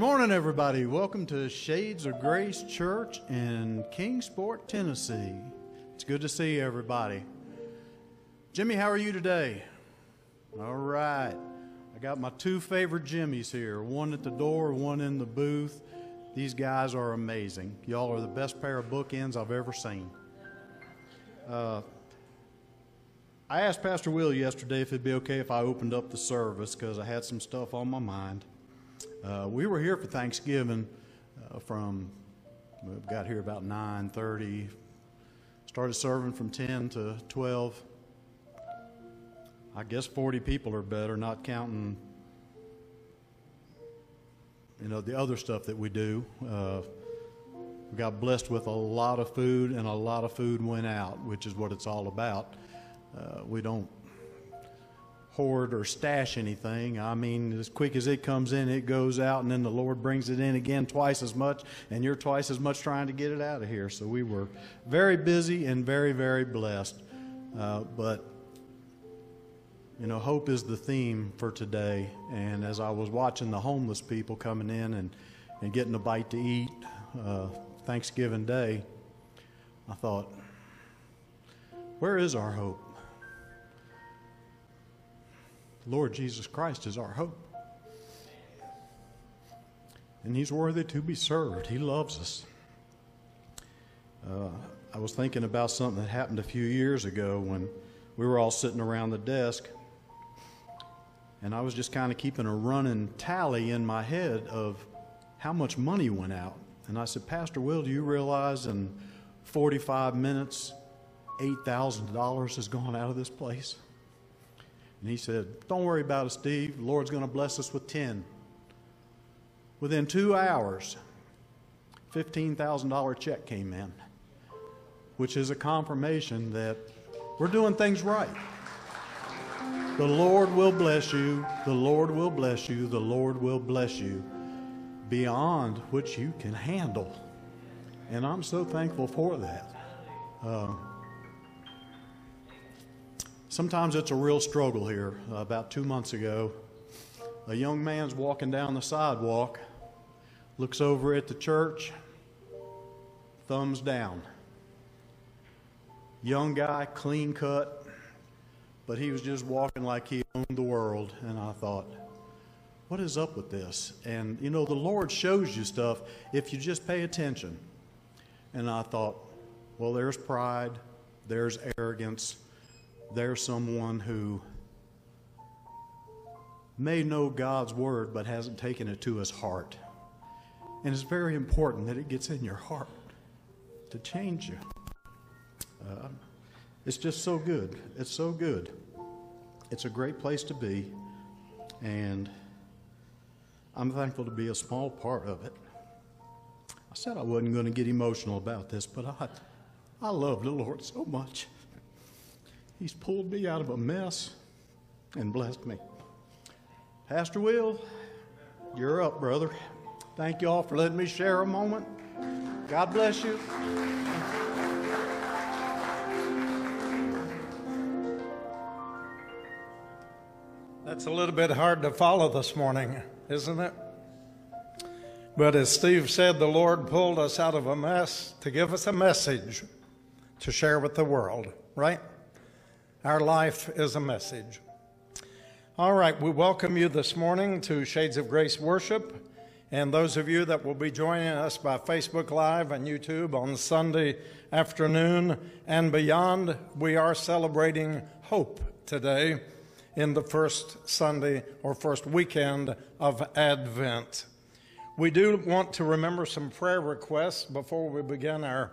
Good morning, everybody. Welcome to Shades of Grace Church in Kingsport, Tennessee. It's good to see everybody. Jimmy, how are you today? All right. I got my two favorite Jimmys here one at the door, one in the booth. These guys are amazing. Y'all are the best pair of bookends I've ever seen. Uh, I asked Pastor Will yesterday if it'd be okay if I opened up the service because I had some stuff on my mind. Uh, we were here for Thanksgiving uh, from we got here about 9:30. Started serving from 10 to 12. I guess 40 people or better, not counting you know the other stuff that we do. Uh, we got blessed with a lot of food, and a lot of food went out, which is what it's all about. Uh, we don't hoard or stash anything. I mean, as quick as it comes in, it goes out, and then the Lord brings it in again twice as much, and you're twice as much trying to get it out of here. So we were very busy and very, very blessed. Uh, but, you know, hope is the theme for today. And as I was watching the homeless people coming in and, and getting a bite to eat uh, Thanksgiving Day, I thought, where is our hope? Lord Jesus Christ is our hope. And He's worthy to be served. He loves us. Uh, I was thinking about something that happened a few years ago when we were all sitting around the desk, and I was just kind of keeping a running tally in my head of how much money went out. And I said, Pastor Will, do you realize in 45 minutes, $8,000 has gone out of this place? And he said, Don't worry about it, Steve. The Lord's going to bless us with 10. Within two hours, $15,000 check came in, which is a confirmation that we're doing things right. The Lord will bless you. The Lord will bless you. The Lord will bless you beyond what you can handle. And I'm so thankful for that. Uh, Sometimes it's a real struggle here. Uh, about two months ago, a young man's walking down the sidewalk, looks over at the church, thumbs down. Young guy, clean cut, but he was just walking like he owned the world. And I thought, what is up with this? And you know, the Lord shows you stuff if you just pay attention. And I thought, well, there's pride, there's arrogance there's someone who may know God's word but hasn't taken it to his heart. And it's very important that it gets in your heart to change you. Uh, it's just so good. It's so good. It's a great place to be. And I'm thankful to be a small part of it. I said I wasn't going to get emotional about this, but I, I love the Lord so much. He's pulled me out of a mess and blessed me. Pastor Will, you're up, brother. Thank you all for letting me share a moment. God bless you. That's a little bit hard to follow this morning, isn't it? But as Steve said, the Lord pulled us out of a mess to give us a message to share with the world, right? Our life is a message. All right, we welcome you this morning to Shades of Grace Worship. And those of you that will be joining us by Facebook Live and YouTube on Sunday afternoon and beyond, we are celebrating hope today in the first Sunday or first weekend of Advent. We do want to remember some prayer requests before we begin our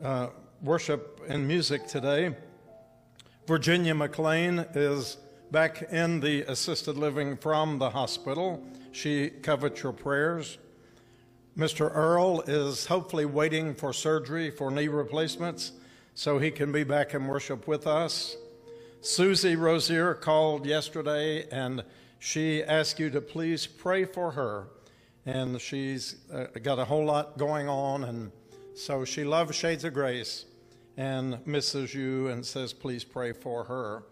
uh, worship and music today. Virginia McLean is back in the assisted living from the hospital. She covets your prayers. Mr. Earl is hopefully waiting for surgery for knee replacements so he can be back in worship with us. Susie Rosier called yesterday and she asked you to please pray for her. And she's uh, got a whole lot going on, and so she loves Shades of Grace and misses you and says, please pray for her.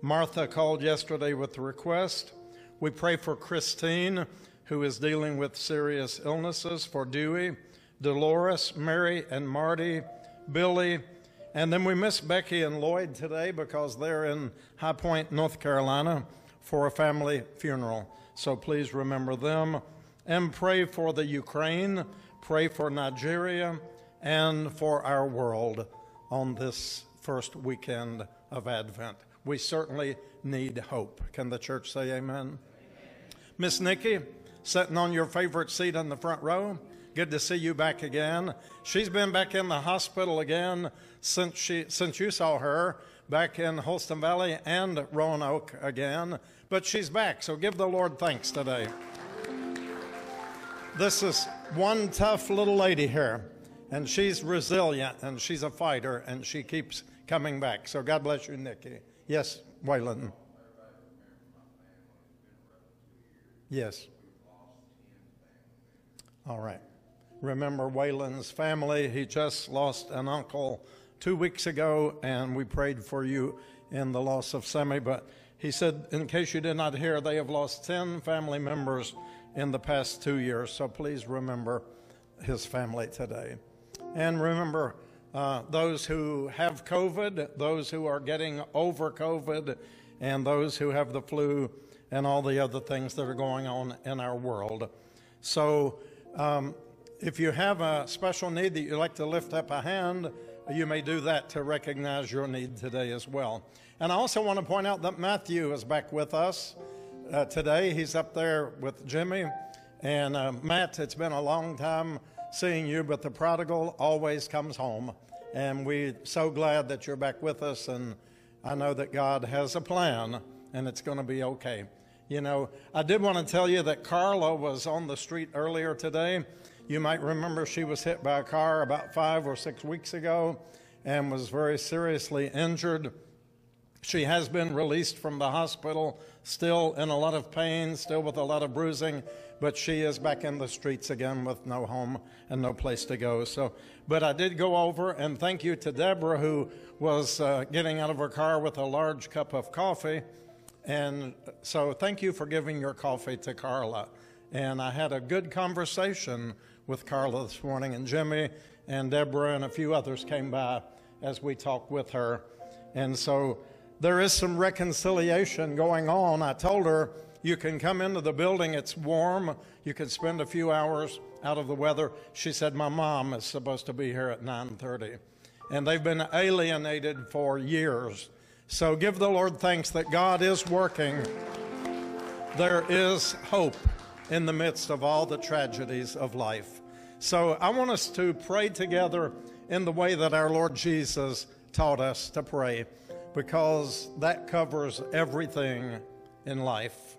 Martha called yesterday with the request. We pray for Christine, who is dealing with serious illnesses, for Dewey, Dolores, Mary, and Marty, Billy, and then we miss Becky and Lloyd today because they're in High Point, North Carolina for a family funeral. So please remember them and pray for the Ukraine, pray for Nigeria, and for our world on this first weekend of Advent. We certainly need hope. Can the church say amen? Miss Nikki, sitting on your favorite seat in the front row. Good to see you back again. She's been back in the hospital again since she since you saw her back in Holston Valley and Roanoke again, but she's back. So give the Lord thanks today. This is one tough little lady here, and she's resilient and she's a fighter and she keeps coming back. So God bless you, Nikki. Yes, Waylon. Yes. All right. Remember Waylon's family. He just lost an uncle two weeks ago, and we prayed for you in the loss of Sammy. But he said, in case you did not hear, they have lost 10 family members in the past two years. So please remember his family today. And remember uh, those who have COVID, those who are getting over COVID, and those who have the flu and all the other things that are going on in our world. So, um, if you have a special need that you'd like to lift up a hand, you may do that to recognize your need today as well. And I also want to point out that Matthew is back with us uh, today. He's up there with Jimmy. And uh, Matt, it's been a long time seeing you, but the prodigal always comes home. And we're so glad that you're back with us. And I know that God has a plan, and it's going to be okay. You know, I did want to tell you that Carla was on the street earlier today. You might remember she was hit by a car about five or six weeks ago and was very seriously injured. She has been released from the hospital, still in a lot of pain, still with a lot of bruising, but she is back in the streets again with no home and no place to go. So, but I did go over and thank you to Deborah, who was uh, getting out of her car with a large cup of coffee and so thank you for giving your coffee to Carla. And I had a good conversation with Carla this morning, and Jimmy and Deborah and a few others came by as we talked with her. And so there is some reconciliation going on. I told her you can come into the building, it's warm, you can spend a few hours out of the weather. She said, My mom is supposed to be here at 9:30. And they've been alienated for years so give the Lord thanks that God is working. There is hope in the midst of all the tragedies of life. So I want us to pray together in the way that our Lord Jesus taught us to pray, because that covers everything in life.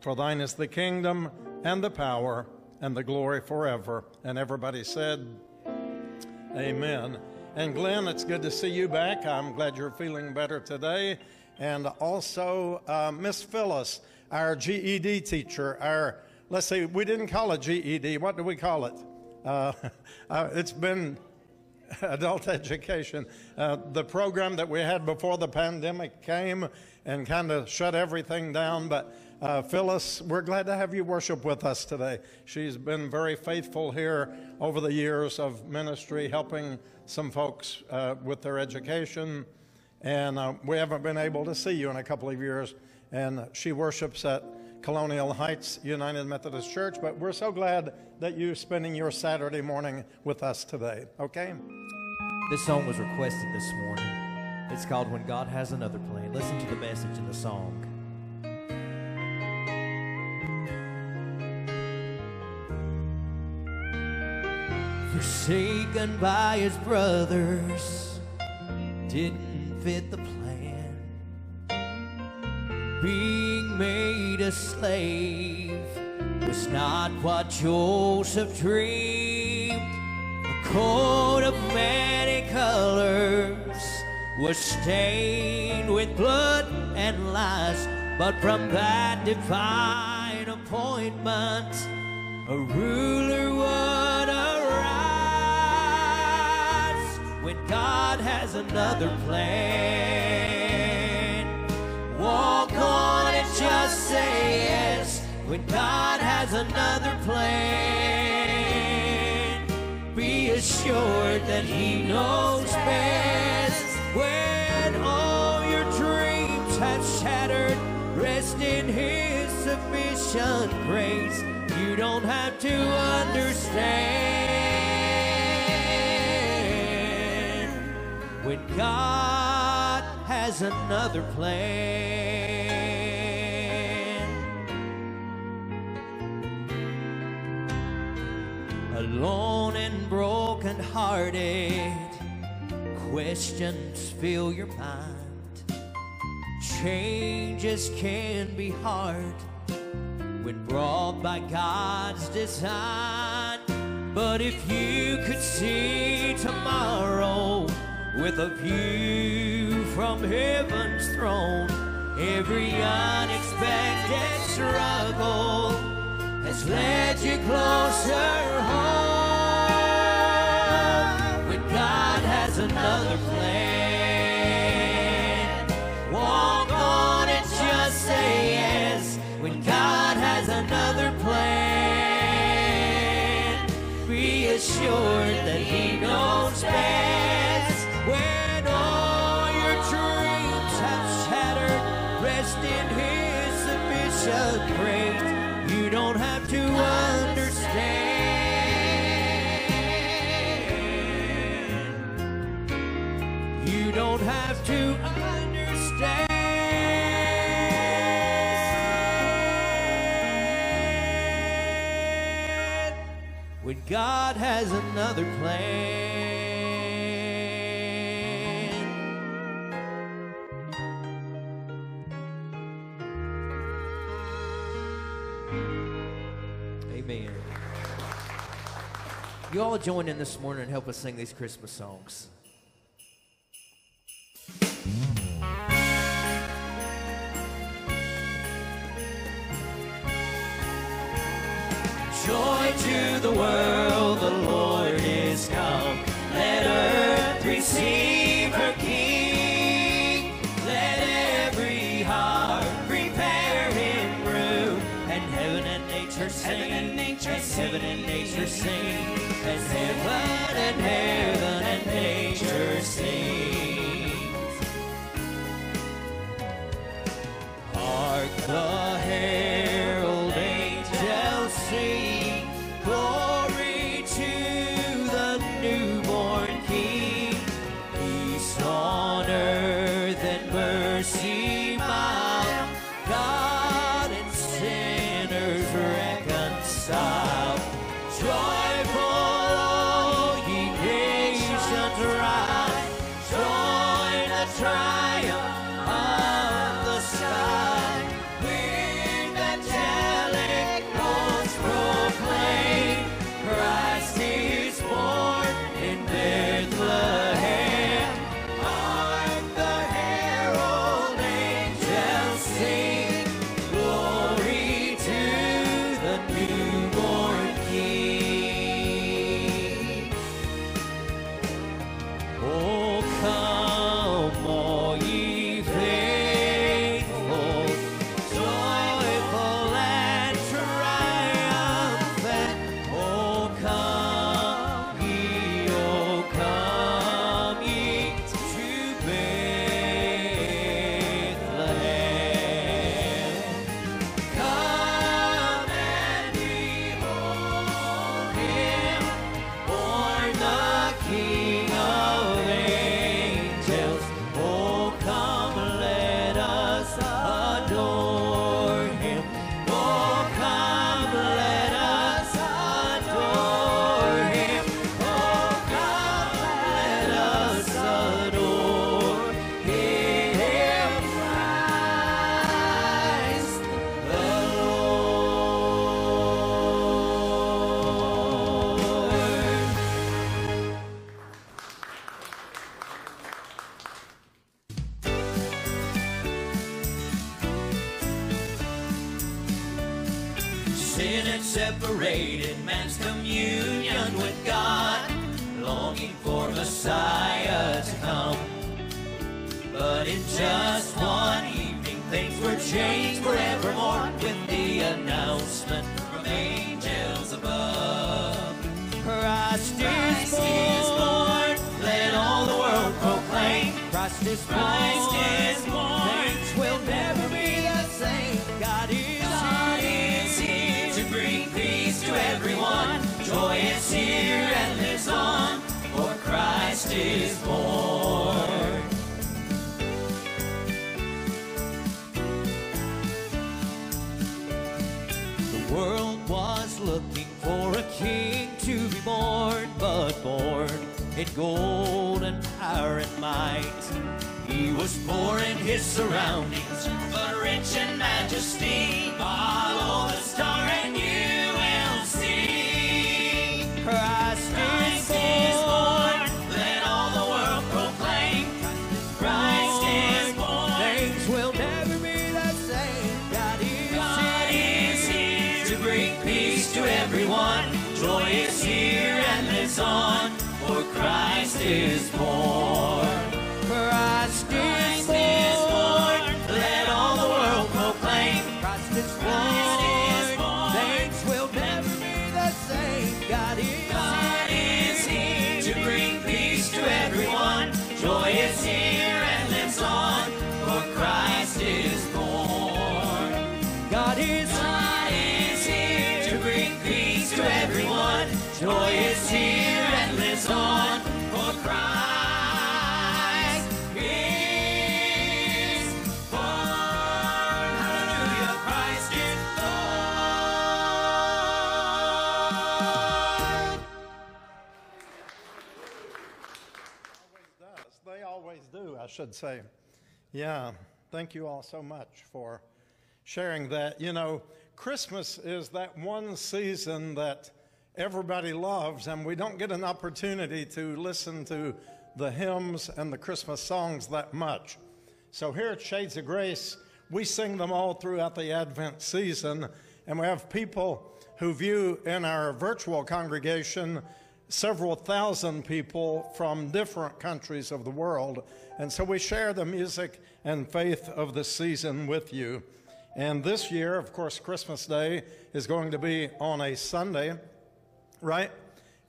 For thine is the kingdom, and the power, and the glory forever. And everybody said, Amen. And Glenn, it's good to see you back. I'm glad you're feeling better today and also uh, Miss Phyllis, our GED teacher. Our let's see, we didn't call it GED. What do we call it? Uh, uh, it's been adult education. Uh, the program that we had before the pandemic came and kind of shut everything down, but. Uh, Phyllis, we're glad to have you worship with us today. She's been very faithful here over the years of ministry, helping some folks uh, with their education, and uh, we haven't been able to see you in a couple of years. And she worships at Colonial Heights United Methodist Church, but we're so glad that you're spending your Saturday morning with us today, okay? This song was requested this morning. It's called When God Has Another Plan. Listen to the message in the song. Forsaken by his brothers, didn't fit the plan. Being made a slave was not what Joseph dreamed. A coat of many colors was stained with blood and lies, but from that divine appointment, a ruler would God has another plan. Walk on and just say yes when God has another plan. Be assured that He knows best when all your dreams have shattered. Rest in His sufficient grace. You don't have to understand when God has another plan. Alone and broken hearted, questions fill your mind. Changes can be hard when brought by God's design. But if you could see tomorrow with a view from heaven's throne, every unexpected struggle has led you closer home. When God has another plan, God has another plan. You all join in this morning and help us sing these Christmas songs. Joy to the world, the Lord is come. Let earth receive her King. Let every heart prepare him room. And heaven and nature sing. Heaven and nature sing. Heaven and nature sing. The herald is born. Should say. Yeah, thank you all so much for sharing that. You know, Christmas is that one season that everybody loves, and we don't get an opportunity to listen to the hymns and the Christmas songs that much. So here at Shades of Grace, we sing them all throughout the Advent season, and we have people who view in our virtual congregation several thousand people from different countries of the world. And so we share the music and faith of the season with you. And this year, of course, Christmas Day is going to be on a Sunday, right?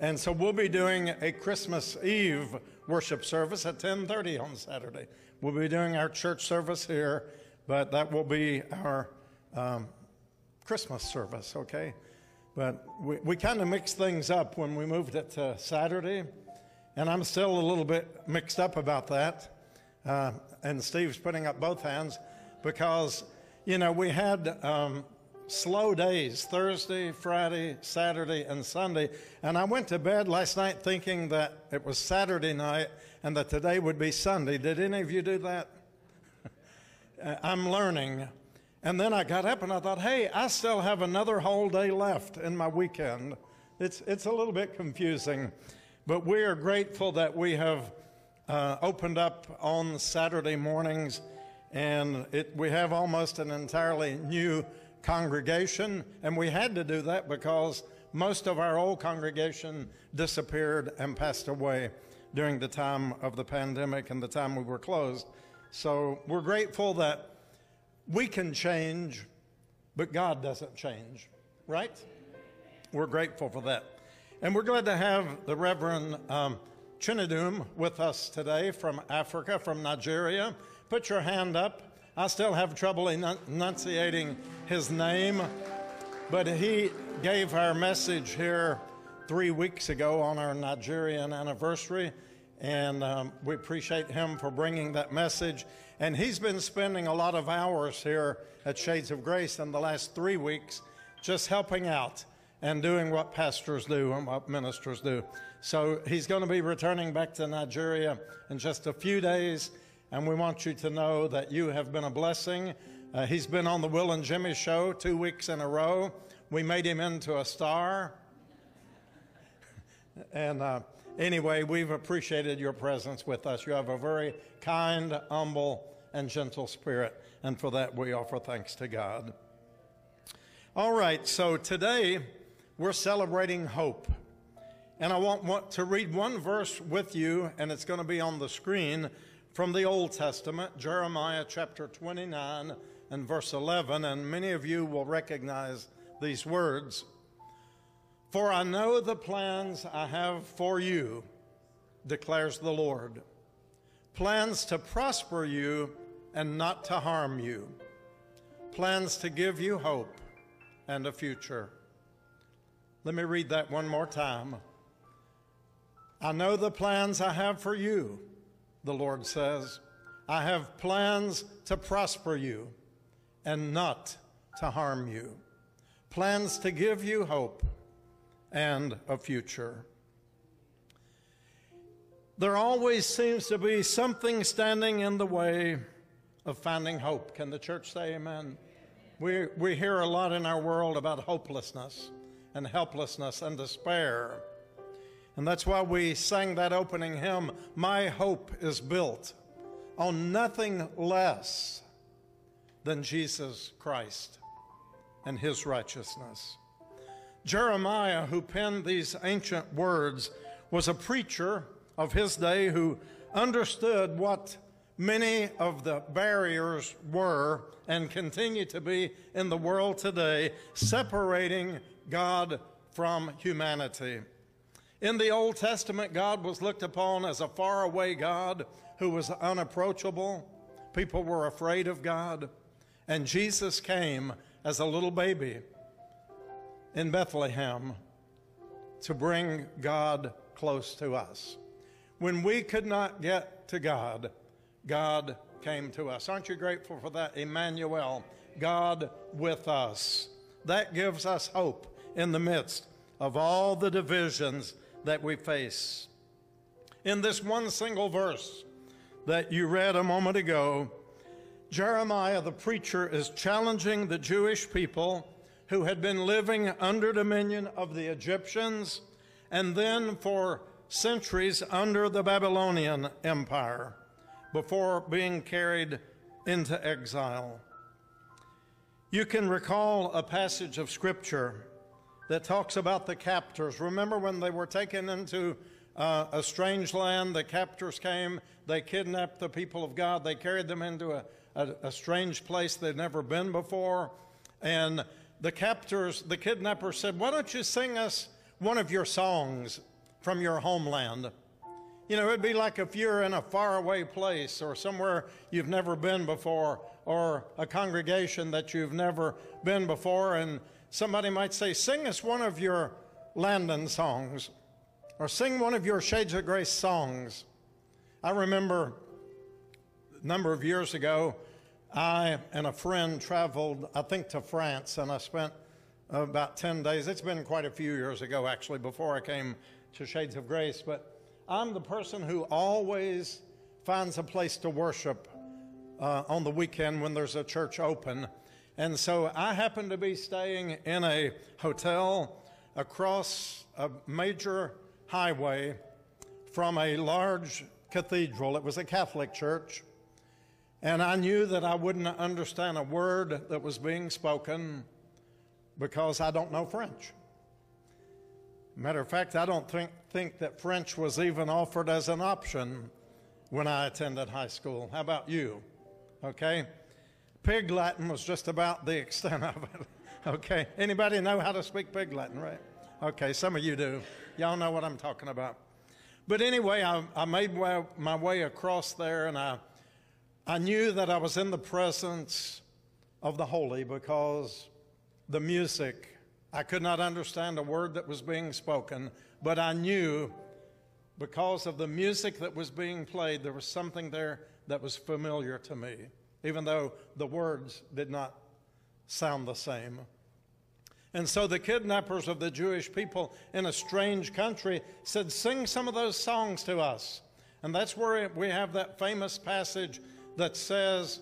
And so we'll be doing a Christmas Eve worship service at 10:30 on Saturday. We'll be doing our church service here, but that will be our um, Christmas service, okay? But we, we kind of mixed things up when we moved it to Saturday, and I'm still a little bit mixed up about that. Uh, and Steve's putting up both hands because, you know, we had um, slow days Thursday, Friday, Saturday, and Sunday. And I went to bed last night thinking that it was Saturday night and that today would be Sunday. Did any of you do that? Uh, I'm learning. And then I got up and I thought, hey, I still have another whole day left in my weekend. It's, it's a little bit confusing, but we are grateful that we have uh, opened up on Saturday mornings, and it, we have almost an entirely new congregation, and we had to do that because most of our old congregation disappeared and passed away during the time of the pandemic and the time we were closed. So we're grateful that we can change, but God doesn't change, right? We're grateful for that. And we're glad to have the Reverend um, Chinedum with us today from Africa, from Nigeria. Put your hand up. I still have trouble enunciating his name, but he gave our message here three weeks ago on our Nigerian anniversary, and um, we appreciate him for bringing that message. And he's been spending a lot of hours here at Shades of Grace in the last three weeks just helping out and doing what pastors do and what ministers do. So he's going to be returning back to Nigeria in just a few days, and we want you to know that you have been a blessing. Uh, he's been on the Will and Jimmy show two weeks in a row. We made him into a star. And uh, anyway, we've appreciated your presence with us. You have a very kind, humble, and gentle spirit, and for that we offer thanks to God. All right, so today we're celebrating hope. And I want, to read one verse with you, and it's going to be on the screen from the Old Testament, Jeremiah chapter 29 and verse 11. And many of you will recognize these words. For I know the plans I have for you, declares the Lord plans to prosper you and not to harm you, plans to give you hope and a future. Let me read that one more time. I know the plans I have for you, the Lord says. I have plans to prosper you and not to harm you, plans to give you hope and a future. There always seems to be something standing in the way of finding hope. Can the church say amen? We, we hear a lot in our world about hopelessness and helplessness and despair. And that's why we sang that opening hymn, My Hope is Built on nothing less than Jesus Christ and his righteousness. Jeremiah, who penned these ancient words, was a preacher of his day who understood what many of the barriers were and continue to be in the world today, separating God from humanity. In the Old Testament, God was looked upon as a faraway God who was unapproachable. People were afraid of God. And Jesus came as a little baby in Bethlehem to bring God close to us. When we could not get to God, God came to us. Aren't you grateful for that? Emmanuel, God with us. That gives us hope in the midst of all the divisions that we face. In this one single verse that you read a moment ago, Jeremiah the preacher is challenging the Jewish people who had been living under dominion of the Egyptians and then for centuries under the Babylonian Empire before being carried into exile. You can recall a passage of Scripture that talks about the captors. Remember when they were taken into uh, a strange land, the captors came, they kidnapped the people of God, they carried them into a, a, a strange place they'd never been before. And the captors, the kidnappers said, Why don't you sing us one of your songs? from your homeland. You know, it'd be like if you're in a faraway place or somewhere you've never been before, or a congregation that you've never been before, and somebody might say, Sing us one of your Landon songs, or sing one of your Shades of Grace songs. I remember a number of years ago, I and a friend traveled, I think, to France, and I spent about 10 days. It's been quite a few years ago, actually, before I came to Shades of Grace, but I'm the person who always finds a place to worship uh, on the weekend when there's a church open. And so I happened to be staying in a hotel across a major highway from a large cathedral. It was a Catholic church. And I knew that I wouldn't understand a word that was being spoken because I don't know French. Matter of fact, I don't think, think that French was even offered as an option when I attended high school. How about you? Okay? Pig Latin was just about the extent of it. Okay? Anybody know how to speak Pig Latin, right? Okay, some of you do. Y'all know what I'm talking about. But anyway, I, I made my, my way across there and I, I knew that I was in the presence of the holy because the music I could not understand a word that was being spoken, but I knew because of the music that was being played, there was something there that was familiar to me, even though the words did not sound the same. And so the kidnappers of the Jewish people in a strange country said, Sing some of those songs to us. And that's where we have that famous passage that says,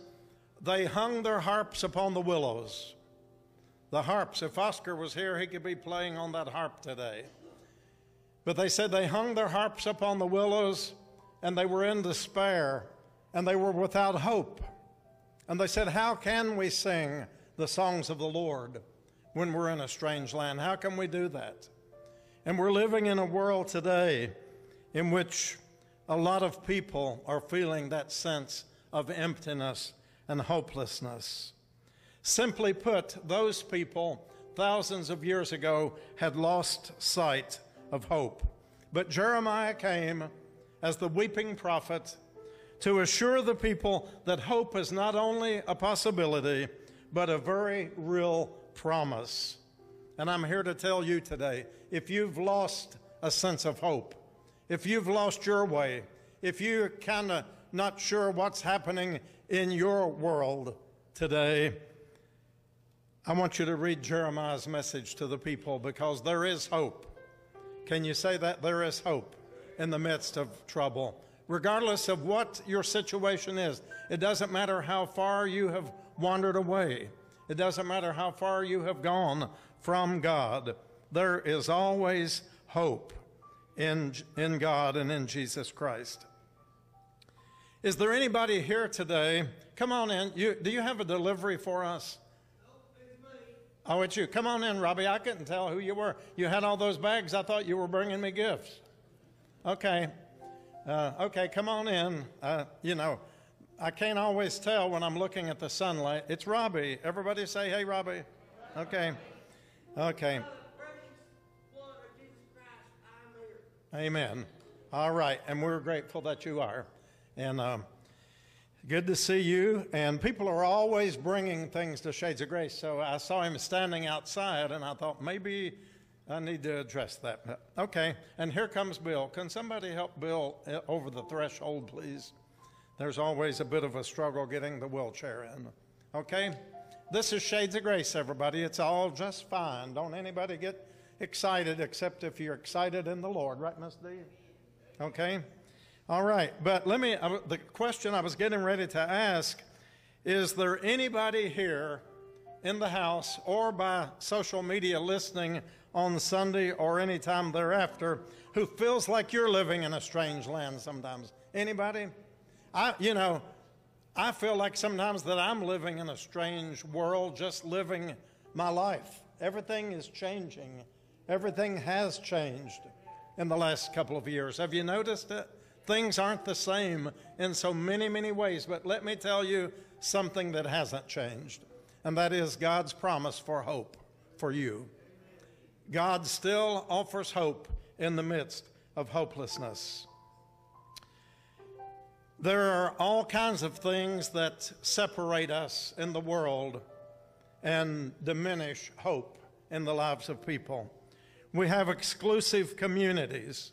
They hung their harps upon the willows the harps. If Oscar was here, he could be playing on that harp today. But they said they hung their harps upon the willows and they were in despair and they were without hope. And they said, How can we sing the songs of the Lord when we're in a strange land? How can we do that? And we're living in a world today in which a lot of people are feeling that sense of emptiness and hopelessness. Simply put, those people thousands of years ago had lost sight of hope. But Jeremiah came as the weeping prophet to assure the people that hope is not only a possibility, but a very real promise. And I'm here to tell you today if you've lost a sense of hope, if you've lost your way, if you're kind of not sure what's happening in your world today, I want you to read Jeremiah's message to the people because there is hope. Can you say that? There is hope in the midst of trouble. Regardless of what your situation is, it doesn't matter how far you have wandered away, it doesn't matter how far you have gone from God, there is always hope in, in God and in Jesus Christ. Is there anybody here today? Come on in. You, do you have a delivery for us? Oh, it's you. Come on in, Robbie. I couldn't tell who you were. You had all those bags. I thought you were bringing me gifts. Okay. Uh, okay, come on in. Uh, you know, I can't always tell when I'm looking at the sunlight. It's Robbie. Everybody say, hey, Robbie. Okay. Okay. Amen. All right. And we're grateful that you are. And um, good to see you. And people are always bringing things to Shades of Grace. So I saw him standing outside and I thought maybe I need to address that. Okay. And here comes Bill. Can somebody help Bill uh, over the threshold, please? There's always a bit of a struggle getting the wheelchair in. Okay? This is Shades of Grace, everybody. It's all just fine. Don't anybody get excited except if you're excited in the Lord, right, Miss D? Okay? All right. But let me, the question I was getting ready to ask is there anybody here in the house or by social media listening on Sunday or any time thereafter who feels like you're living in a strange land sometimes? Anybody? I, you know, I feel like sometimes that I'm living in a strange world, just living my life. Everything is changing. Everything has changed in the last couple of years. Have you noticed it? Things aren't the same in so many, many ways, but let me tell you something that hasn't changed, and that is God's promise for hope for you. God still offers hope in the midst of hopelessness. There are all kinds of things that separate us in the world and diminish hope in the lives of people. We have exclusive communities,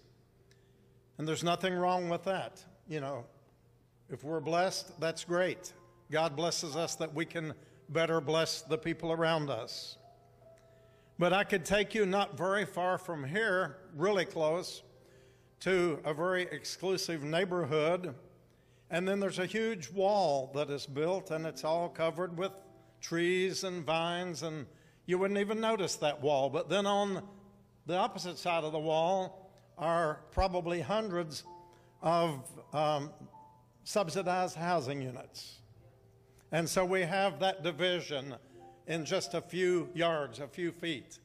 and there's nothing wrong with that. You know, if we're blessed, that's great. God blesses us that we can better bless the people around us. But I could take you not very far from here, really close, to a very exclusive neighborhood and then there's a huge wall that is built, and it's all covered with trees and vines, and you wouldn't even notice that wall. But then on the opposite side of the wall are probably hundreds of um, subsidized housing units. And so we have that division in just a few yards, a few feet,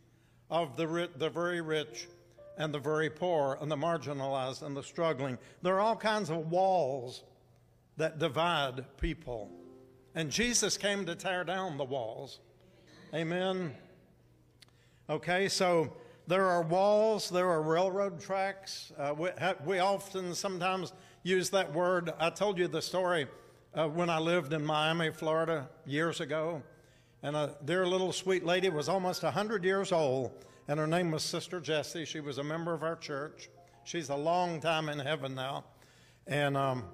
of the, the very rich and the very poor, and the marginalized and the struggling. There are all kinds of walls that divide people. And Jesus came to tear down the walls. Amen. Okay, so there are walls, there are railroad tracks. Uh, we, we, often sometimes use that word. I told you the story uh, when I lived in Miami, Florida, years ago. And a dear little sweet lady was almost 100 years old, and her name was Sister Jessie. She was a member of our church. She's a long time in heaven now. And um,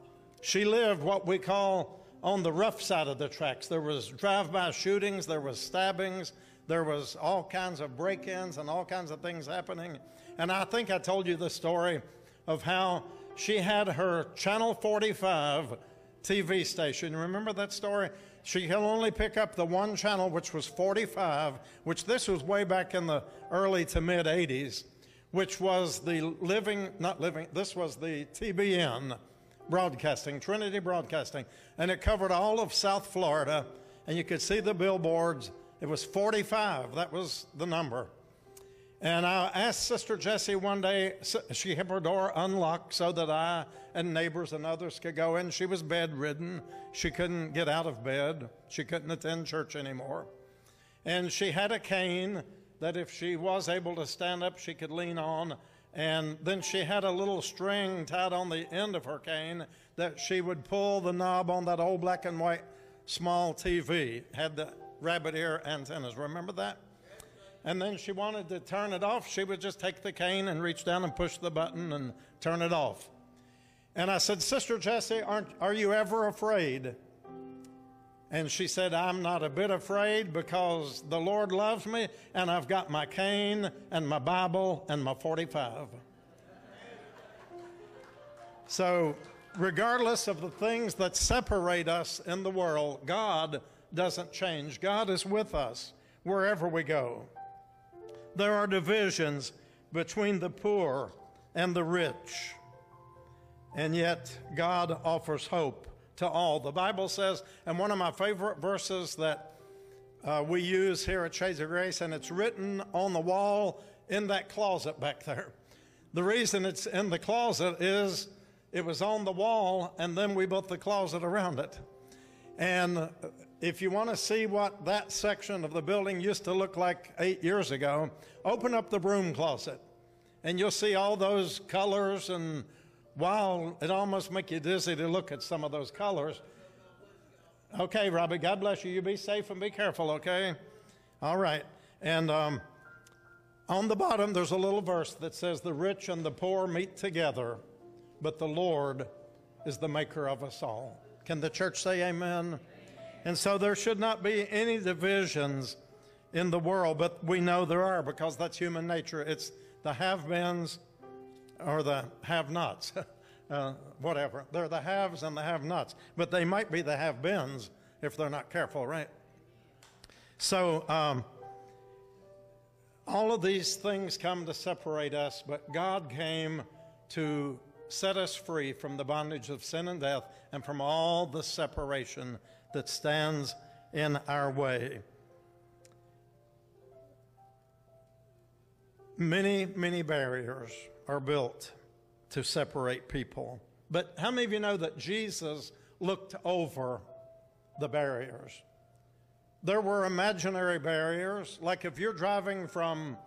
she lived what we call on the rough side of the tracks. There was drive-by shootings, there was stabbings, there was all kinds of break-ins and all kinds of things happening. And I think I told you the story of how she had her Channel 45 TV station. Remember that story? She could only pick up the one channel, which was 45, which this was way back in the early to mid 80s, which was the living, not living, this was the TBN Broadcasting, Trinity Broadcasting, and it covered all of South Florida, and you could see the billboards It was 45. That was the number. And I asked Sister Jessie one day, she had her door unlocked so that I and neighbors and others could go in. She was bedridden. She couldn't get out of bed. She couldn't attend church anymore. And she had a cane that if she was able to stand up, she could lean on. And then she had a little string tied on the end of her cane that she would pull the knob on that old black and white small TV, had the rabbit ear antennas. Remember that? And then she wanted to turn it off. She would just take the cane and reach down and push the button and turn it off. And I said, Sister Jessie, aren't, are you ever afraid? And she said, I'm not a bit afraid because the Lord loves me and I've got my cane and my Bible and my 45. So, regardless of the things that separate us in the world, God doesn't change. God is with us wherever we go. There are divisions between the poor and the rich, and yet God offers hope to all. The Bible says, and one of my favorite verses that uh, we use here at Shades of Grace, and it's written on the wall in that closet back there. The reason it's in the closet is it was on the wall, and then we built the closet around it. And if you want to see what that section of the building used to look like eight years ago, open up the broom closet, and you'll see all those colors and wow, it almost make you dizzy to look at some of those colors. Okay, Robbie, God bless you. You be safe and be careful, okay? All right. And um, on the bottom, there's a little verse that says, The rich and the poor meet together, but the Lord is the maker of us all. Can the church say amen? And so there should not be any divisions in the world, but we know there are because that's human nature. It's the have beens or the have nots, uh, whatever. They're the haves and the have nots, but they might be the have beens if they're not careful, right? So, um, all of these things come to separate us, but God came to set us free from the bondage of sin and death and from all the separation that stands in our way. Many, many barriers are built to separate people. But how many of you know that Jesus looked over the barriers? There were imaginary barriers, like if you're driving from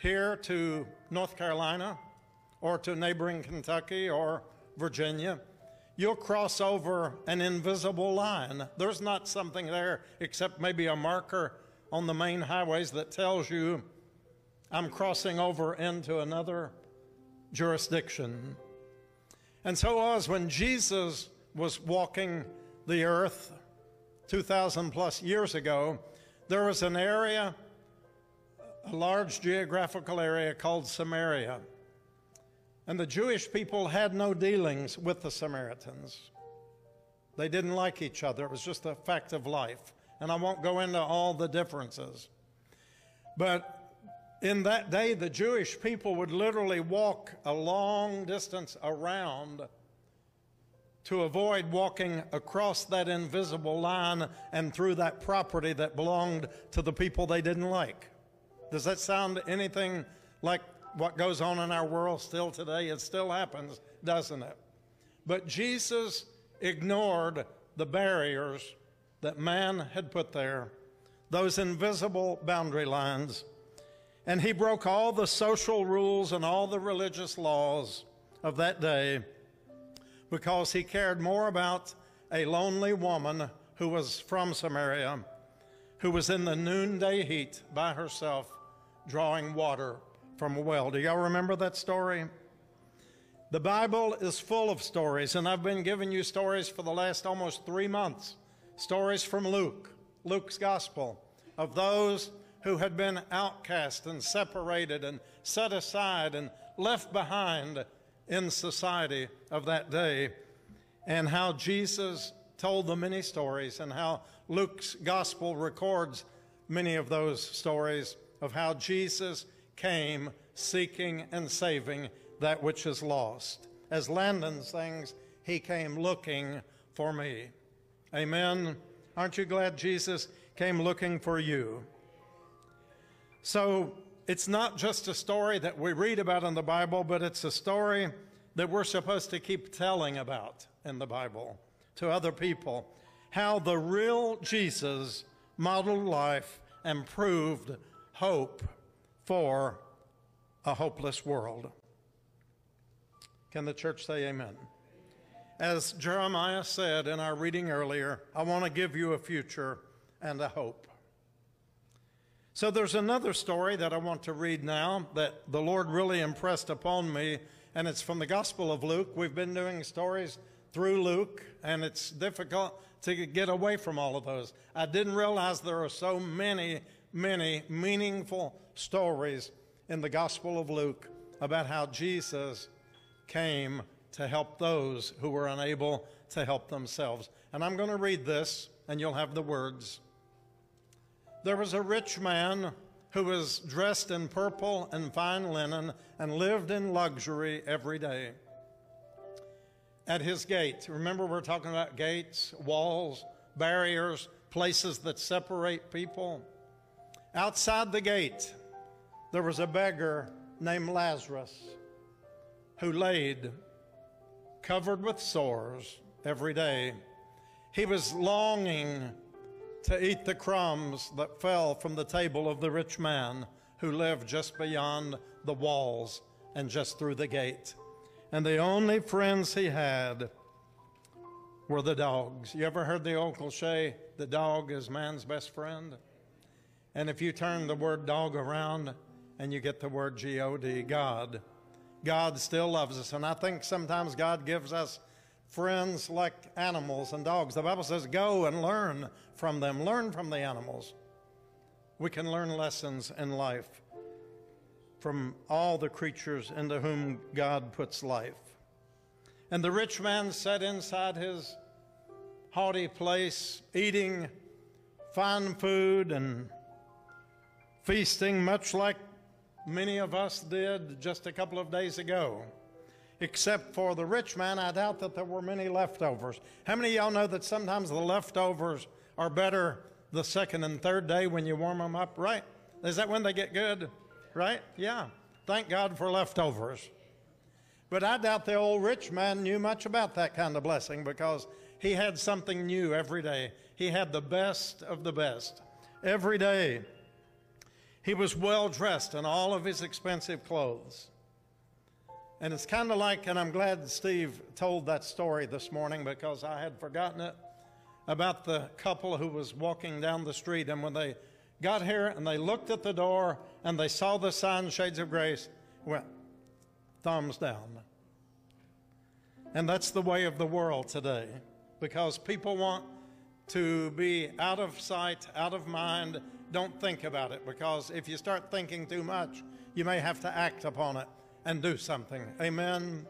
here to North Carolina or to neighboring Kentucky or Virginia, you'll cross over an invisible line. There's not something there except maybe a marker on the main highways that tells you I'm crossing over into another jurisdiction. And so it was when Jesus was walking the earth 2,000 plus years ago, there was an area, a large geographical area called Samaria. And the Jewish people had no dealings with the Samaritans. They didn't like each other. It was just a fact of life. And I won't go into all the differences. But in that day, the Jewish people would literally walk a long distance around to avoid walking across that invisible line and through that property that belonged to the people they didn't like. Does that sound anything like what goes on in our world still today? It still happens, doesn't it? But Jesus ignored the barriers that man had put there, those invisible boundary lines and he broke all the social rules and all the religious laws of that day because he cared more about a lonely woman who was from Samaria, who was in the noonday heat by herself drawing water from a well. Do y'all remember that story? The Bible is full of stories, and I've been giving you stories for the last almost three months. Stories from Luke, Luke's gospel, of those who had been outcast and separated and set aside and left behind in society of that day, and how Jesus told the many stories, and how Luke's gospel records many of those stories of how Jesus came seeking and saving that which is lost. As Landon sings, He came looking for me. Amen. Aren't you glad Jesus came looking for you. So it's not just a story that we read about in the Bible, but it's a story that we're supposed to keep telling about in the Bible to other people. How the real Jesus modeled life and proved hope for a hopeless world. Can the church say amen? As Jeremiah said in our reading earlier, I want to give you a future and a hope. So there's another story that I want to read now that the Lord really impressed upon me, and it's from the Gospel of Luke. We've been doing stories through Luke, and it's difficult to get away from all of those. I didn't realize there are so many, many meaningful stories in the Gospel of Luke about how Jesus came to help those who were unable to help themselves. And I'm going to read this, and you'll have the words. There was a rich man who was dressed in purple and fine linen and lived in luxury every day. At his gate, remember we're talking about gates, walls, barriers, places that separate people. Outside the gate, there was a beggar named Lazarus who laid covered with sores every day. He was longing to eat the crumbs that fell from the table of the rich man who lived just beyond the walls and just through the gate. And the only friends he had were the dogs. You ever heard the old cliche, the dog is man's best friend? And if you turn the word dog around and you get the word G O D, God, God still loves us. And I think sometimes God gives us friends like animals and dogs. The Bible says, go and learn from them, learn from the animals. We can learn lessons in life from all the creatures into whom God puts life. And the rich man sat inside his haughty place, eating fine food and feasting, much like many of us did just a couple of days ago except for the rich man, I doubt that there were many leftovers. How many y'all know that sometimes the leftovers are better the second and third day when you warm them up, right? Is that when they get good? Right? Yeah. Thank God for leftovers. But I doubt the old rich man knew much about that kind of blessing because he had something new every day. He had the best of the best every day. He was well dressed in all of his expensive clothes. And it's kind of like, and I'm glad Steve told that story this morning because I had forgotten it, about the couple who was walking down the street. And when they got here and they looked at the door and they saw the sign, Shades of Grace, went thumbs down. And that's the way of the world today because people want to be out of sight, out of mind. Don't think about it because if you start thinking too much, you may have to act upon it and do something. Amen.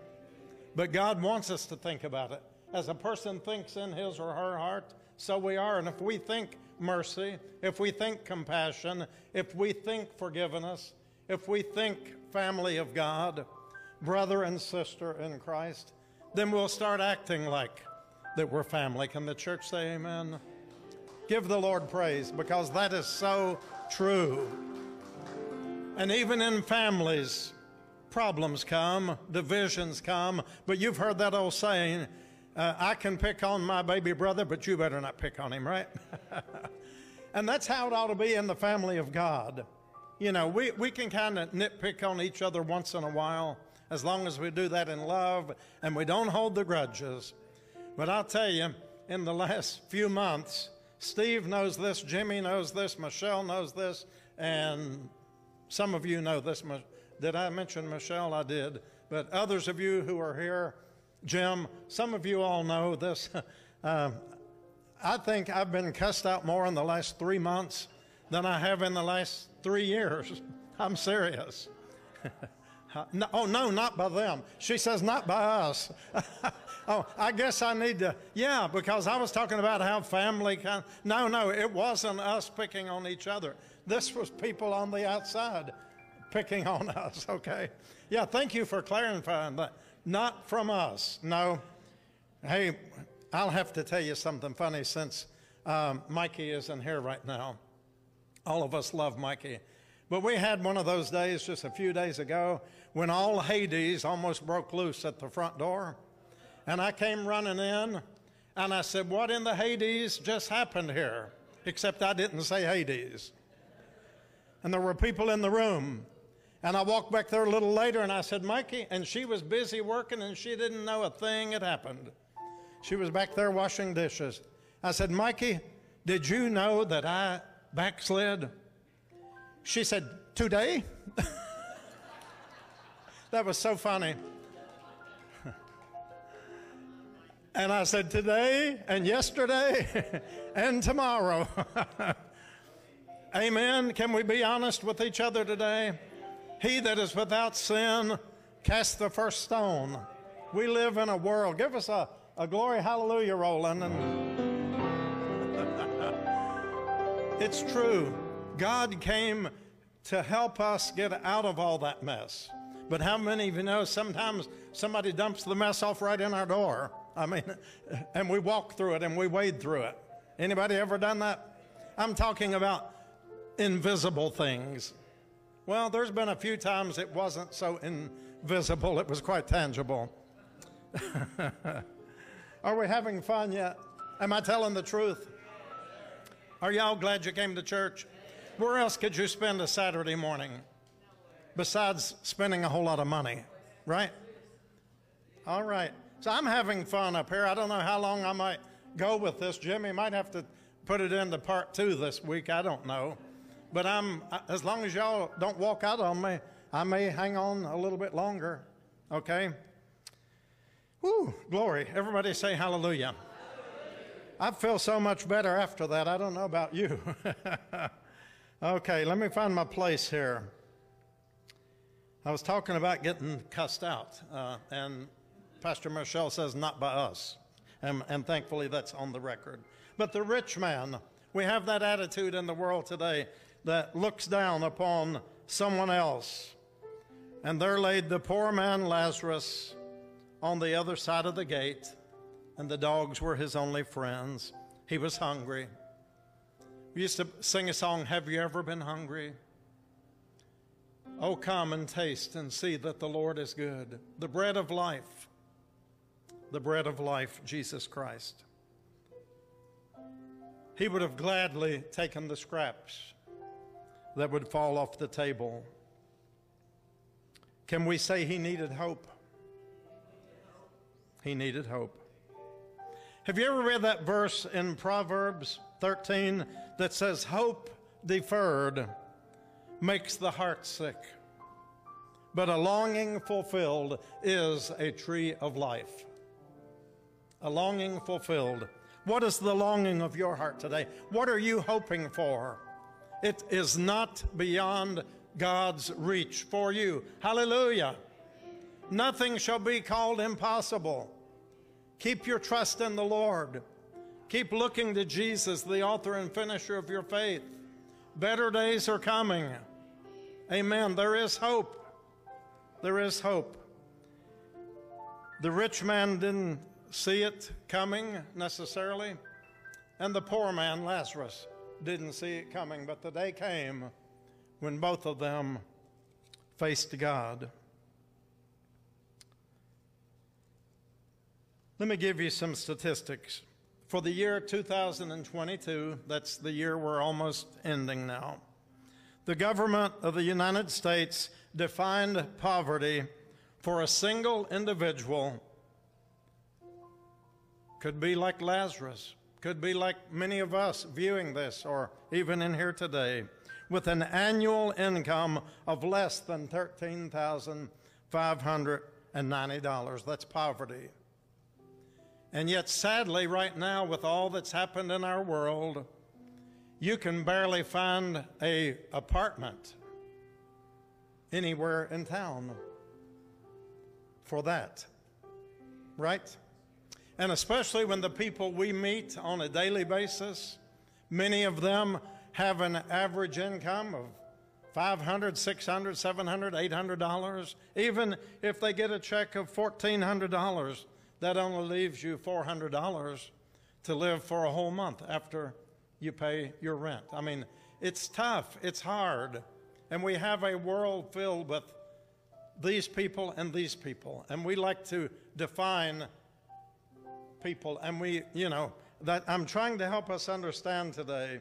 But God wants us to think about it. As a person thinks in his or her heart, so we are. And if we think mercy, if we think compassion, if we think forgiveness, if we think family of God, brother and sister in Christ, then we'll start acting like that we're family. Can the church say amen? Give the Lord praise because that is so true. And even in families, problems come, divisions come, but you've heard that old saying, uh, I can pick on my baby brother, but you better not pick on him, right? and that's how it ought to be in the family of God. You know, we, we can kind of nitpick on each other once in a while, as long as we do that in love and we don't hold the grudges. But I'll tell you, in the last few months, Steve knows this, Jimmy knows this, Michelle knows this, and some of you know this. Did I mention Michelle? I did. But others of you who are here, Jim, some of you all know this. uh, I think I've been cussed out more in the last three months than I have in the last three years. I'm serious. no, oh, no, not by them. She says, not by us. Oh, I guess I need to, yeah, because I was talking about how family kind no, no, it wasn't us picking on each other. This was people on the outside picking on us, okay? Yeah, thank you for clarifying that. Not from us, no. Hey, I'll have to tell you something funny since Um, Mikey isn't here right now. All of us love Mikey. But we had one of those days just a few days ago when all Hades almost broke loose at the front door. And I came running in and I said, What in the Hades just happened here? Except I didn't say Hades. And there were people in the room. And I walked back there a little later and I said, Mikey, and she was busy working and she didn't know a thing had happened. She was back there washing dishes. I said, Mikey, did you know that I backslid? She said, Today? that was so funny. And I said, Today and yesterday and tomorrow. Amen. Can we be honest with each other today? He that is without sin, cast the first stone. We live in a world. Give us a, a glory hallelujah, Roland. And it's true. God came to help us get out of all that mess. But how many of you know sometimes somebody dumps the mess off right in our door? I mean, and we walk through it and we wade through it. Anybody ever done that? I'm talking about invisible things. Well, there's been a few times it wasn't so invisible, it was quite tangible. Are we having fun yet? Am I telling the truth? Are y'all glad you came to church? Where else could you spend a Saturday morning besides spending a whole lot of money, right? All right. So I'm having fun up here. I don't know how long I might go with this. Jimmy might have to put it into part two this week. I don't know. But I'm, as long as y'all don't walk out on me, I may hang on a little bit longer. Okay? Woo, glory. Everybody say hallelujah. I feel so much better after that. I don't know about you. okay, let me find my place here. I was talking about getting cussed out, uh, and Pastor Michelle says, not by us. And, and thankfully, that's on the record. But the rich man, we have that attitude in the world today that looks down upon someone else. And there laid the poor man Lazarus on the other side of the gate, and the dogs were his only friends. He was hungry. We used to sing a song, Have You Ever Been Hungry? Oh, come and taste and see that the Lord is good. The bread of life, the bread of life, Jesus Christ. He would have gladly taken the scraps that would fall off the table. Can we say he needed hope? He needed hope. Have you ever read that verse in Proverbs 13 that says, Hope deferred makes the heart sick, but a longing fulfilled is a tree of life? A longing fulfilled. What is the longing of your heart today? What are you hoping for? It is not beyond God's reach for you. Hallelujah. Nothing shall be called impossible. Keep your trust in the Lord. Keep looking to Jesus, the author and finisher of your faith. Better days are coming. Amen. There is hope. There is hope. The rich man didn't see it coming necessarily, and the poor man, Lazarus, didn't see it coming, but the day came when both of them faced God. Let me give you some statistics. For the year 2022, that's the year we're almost ending now, the government of the United States defined poverty for a single individual could be like Lazarus, could be like many of us viewing this or even in here today, with an annual income of less than $13,590. That's poverty. And yet, sadly, right now, with all that's happened in our world, you can barely find a apartment anywhere in town for that. Right? And especially when the people we meet on a daily basis, many of them have an average income of 500, 600, 700, 800 dollars. Even if they get a check of $1,400, that only leaves you $400 to live for a whole month after you pay your rent. I mean, it's tough, it's hard, and we have a world filled with these people and these people, and we like to define people, and we, you know, that I'm trying to help us understand today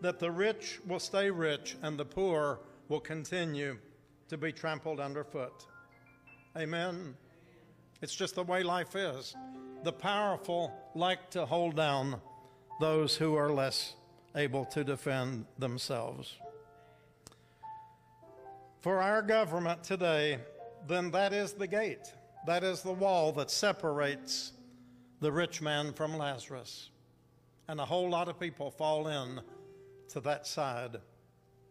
that the rich will stay rich and the poor will continue to be trampled underfoot. Amen. It's just the way life is. The powerful like to hold down those who are less able to defend themselves. For our government today, then that is the gate. That is the wall that separates the rich man from Lazarus. And a whole lot of people fall in to that side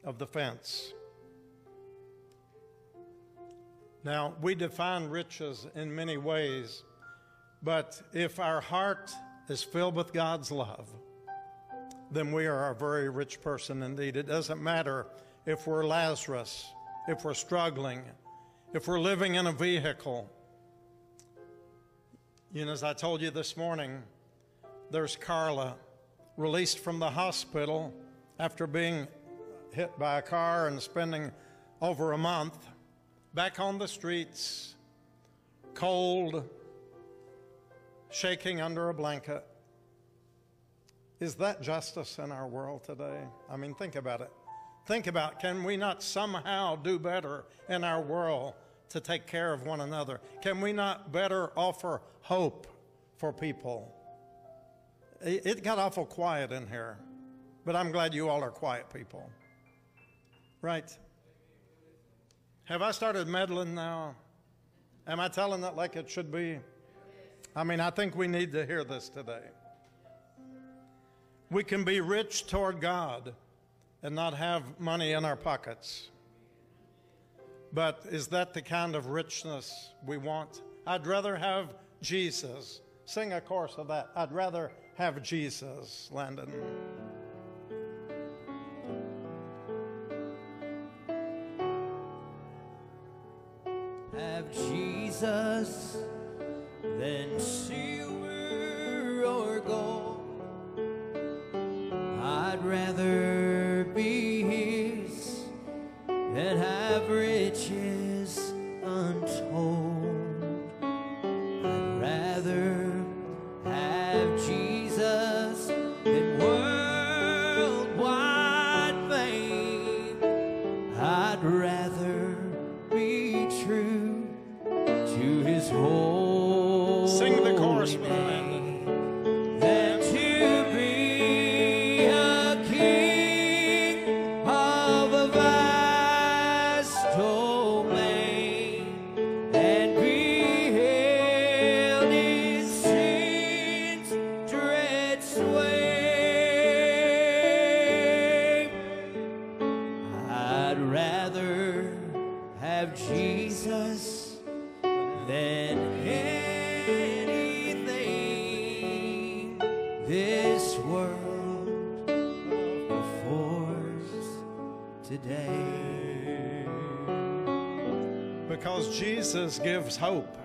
of the fence. Now, we define riches in many ways, but if our heart is filled with God's love, then we are a very rich person indeed. It doesn't matter if we're Lazarus, if we're struggling, if we're living in a vehicle. You know, as I told you this morning, there's Carla, released from the hospital after being hit by a car and spending over a month back on the streets, cold, shaking under a blanket. Is that justice in our world today? I mean, think about it. Think about can we not somehow do better in our world to take care of one another? Can we not better offer hope for people? It got awful quiet in here, but I'm glad you all are quiet people. Right? Have I started meddling now? Am I telling it like it should be? I mean, I think we need to hear this today. We can be rich toward God and not have money in our pockets. But is that the kind of richness we want? I'd rather have Jesus. Sing a chorus of that. I'd rather have Jesus, Landon. Have Jesus, then Jesus gives hope.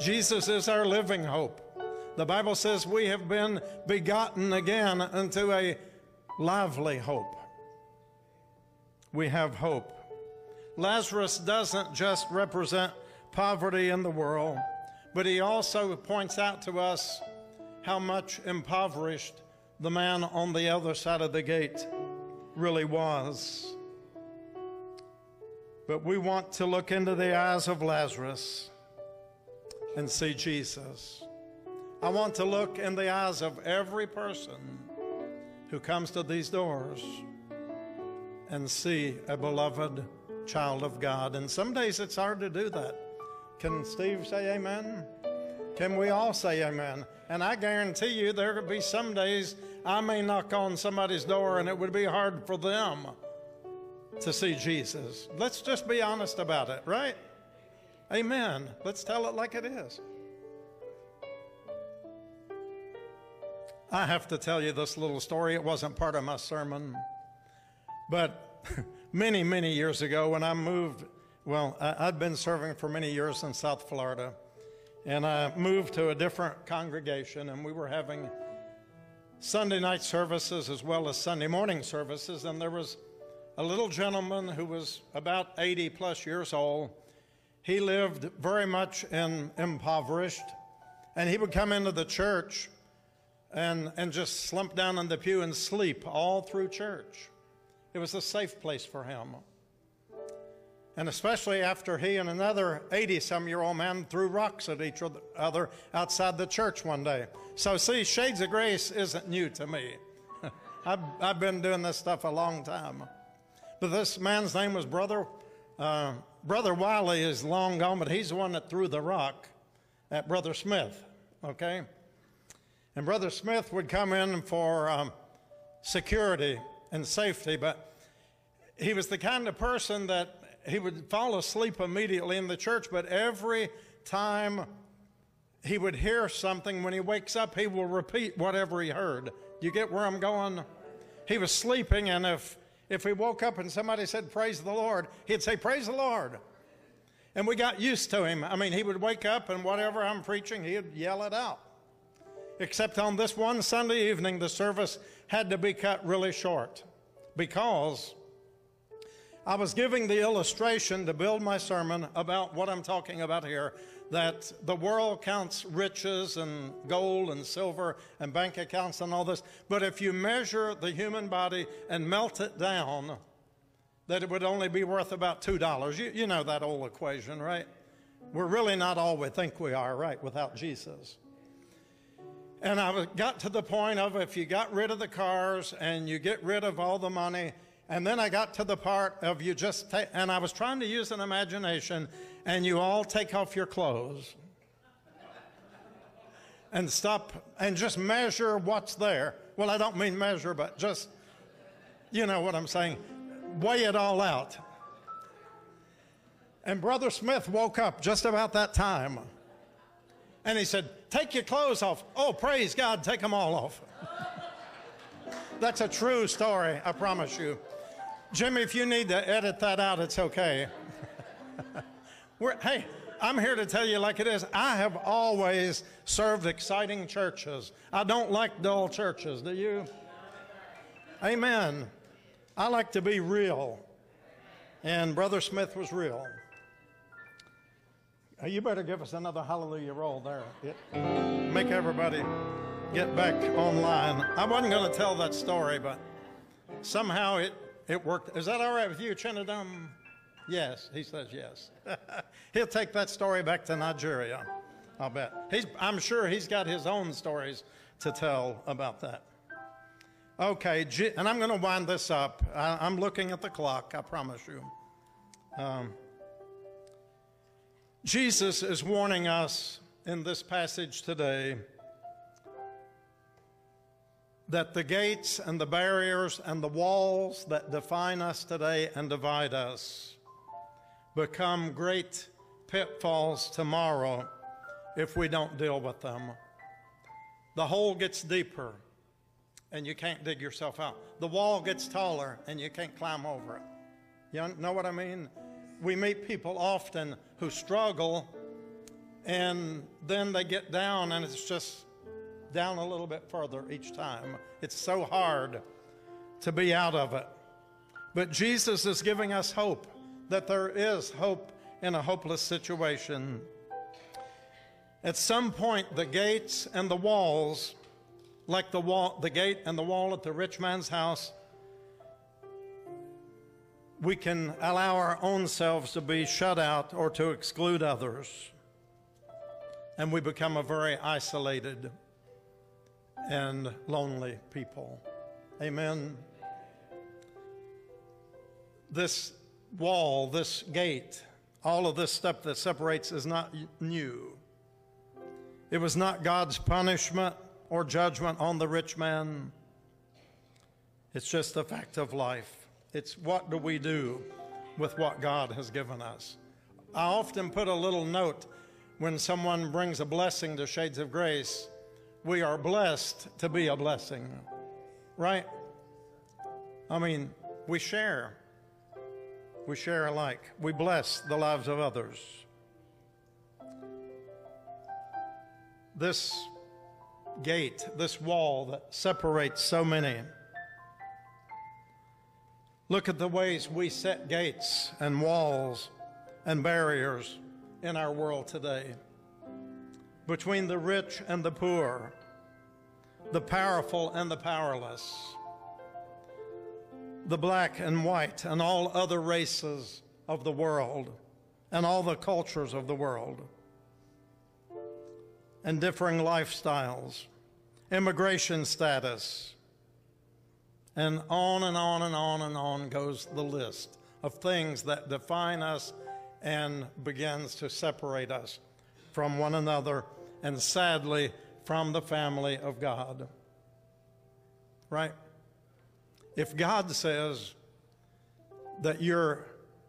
Jesus is our living hope. The Bible says we have been begotten again unto a lively hope. We have hope. Lazarus doesn't just represent poverty in the world, but he also points out to us how much impoverished the man on the other side of the gate really was. But we want to look into the eyes of Lazarus and see Jesus. I want to look in the eyes of every person who comes to these doors and see a beloved child of God. And some days it's hard to do that. Can Steve say amen? Can we all say amen? And I guarantee you there could be some days I may knock on somebody's door and it would be hard for them to see Jesus. Let's just be honest about it, right? Amen. Let's tell it like it is. I have to tell you this little story. It wasn't part of my sermon. But many, many years ago, when I moved, well, I'd been serving for many years in South Florida. and I moved to a different congregation, and we were having Sunday night services as well as Sunday morning services, and there was a little gentleman who was about 80 plus years old. He lived very much in impoverished, and he would come into the church and, and just slump down in the pew and sleep all through church. It was a safe place for him. And especially after he and another 80 some year old man threw rocks at each other outside the church one day. So, see, Shades of Grace isn't new to me. I've, I've been doing this stuff a long time. But this man's name was Brother, uh, Brother Wiley is long gone, but he's the one that threw the rock at Brother Smith, okay? And Brother Smith would come in for um, security and safety, but he was the kind of person that he would fall asleep immediately in the church, but every time he would hear something, when he wakes up, he will repeat whatever he heard. You get where I'm going? He was sleeping, and if, if he woke up and somebody said, Praise the Lord, he'd say, Praise the Lord. And we got used to him. I mean, he would wake up, and whatever I'm preaching, he'd yell it out. Except on this one Sunday evening, the service had to be cut really short because I was giving the illustration to build my sermon about what I'm talking about here that the world counts riches and gold and silver and bank accounts and all this. But if you measure the human body and melt it down, that it would only be worth about $2. You, you know that old equation, right? We're really not all we think we are, right, without Jesus. And I got to the point of if you got rid of the cars and you get rid of all the money, and then I got to the part of you just and I was trying to use an imagination, and you all take off your clothes and stop and just measure what's there. Well, I don't mean measure, but just, you know what I'm saying, weigh it all out. And Brother Smith woke up just about that time. And he said, Take your clothes off. Oh, praise God, take them all off. That's a true story, I promise you. Jimmy, if you need to edit that out, it's okay. hey, I'm here to tell you like it is. I have always served exciting churches. I don't like dull churches, do you? Amen. I like to be real. And Brother Smith was real. You better give us another hallelujah roll there. It, make everybody get back online. I wasn't going to tell that story, but somehow it it worked. Is that all right with you, Chinadum? Yes, he says yes. He'll take that story back to Nigeria, I'll bet. He's, I'm sure he's got his own stories to tell about that. Okay, and I'm going to wind this up. I, am looking at the clock, I promise you. Um, Jesus is warning us in this passage today that the gates and the barriers and the walls that define us today and divide us become great pitfalls tomorrow if we don't deal with them. The hole gets deeper and you can't dig yourself out. The wall gets taller and you can't climb over it. You know what I mean? We meet people often who struggle and then they get down and it's just down a little bit further each time. It's so hard to be out of it. But Jesus is giving us hope that there is hope in a hopeless situation. At some point, the gates and the walls, like the wall, the gate and the wall at the rich man's house, we can allow our own selves to be shut out or to exclude others. And we become a very isolated and lonely people. Amen. This wall, this gate, all of this stuff that separates is not new. It was not God's punishment or judgment on the rich man. It's just a fact of life. It's what do we do with what God has given us. I often put a little note when someone brings a blessing to Shades of Grace we are blessed to be a blessing, right? I mean, we share. We share alike. We bless the lives of others. this gate, this wall that separates so many. Look at the ways we set gates and walls and barriers in our world today between the rich and the poor, the powerful and the powerless, the black and white, and all other races of the world, and all the cultures of the world, and differing lifestyles, immigration status, and on and on and on and on goes the list of things that define us and begins to separate us from one another and sadly from the family of God. Right? If God says that you're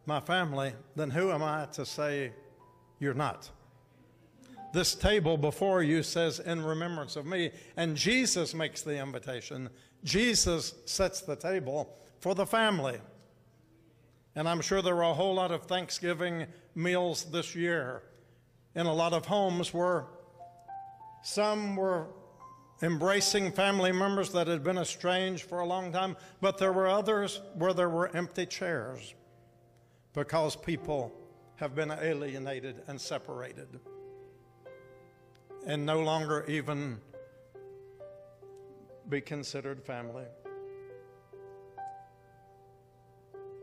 my family, then who am I to say you're not? This table before you says, in remembrance of me, and Jesus makes the invitation. Jesus sets the table for the family. And I'm sure there were a whole lot of Thanksgiving meals this year in a lot of homes where some were embracing family members that had been estranged for a long time, but there were others where there were empty chairs because people have been alienated and separated and no longer even be considered family.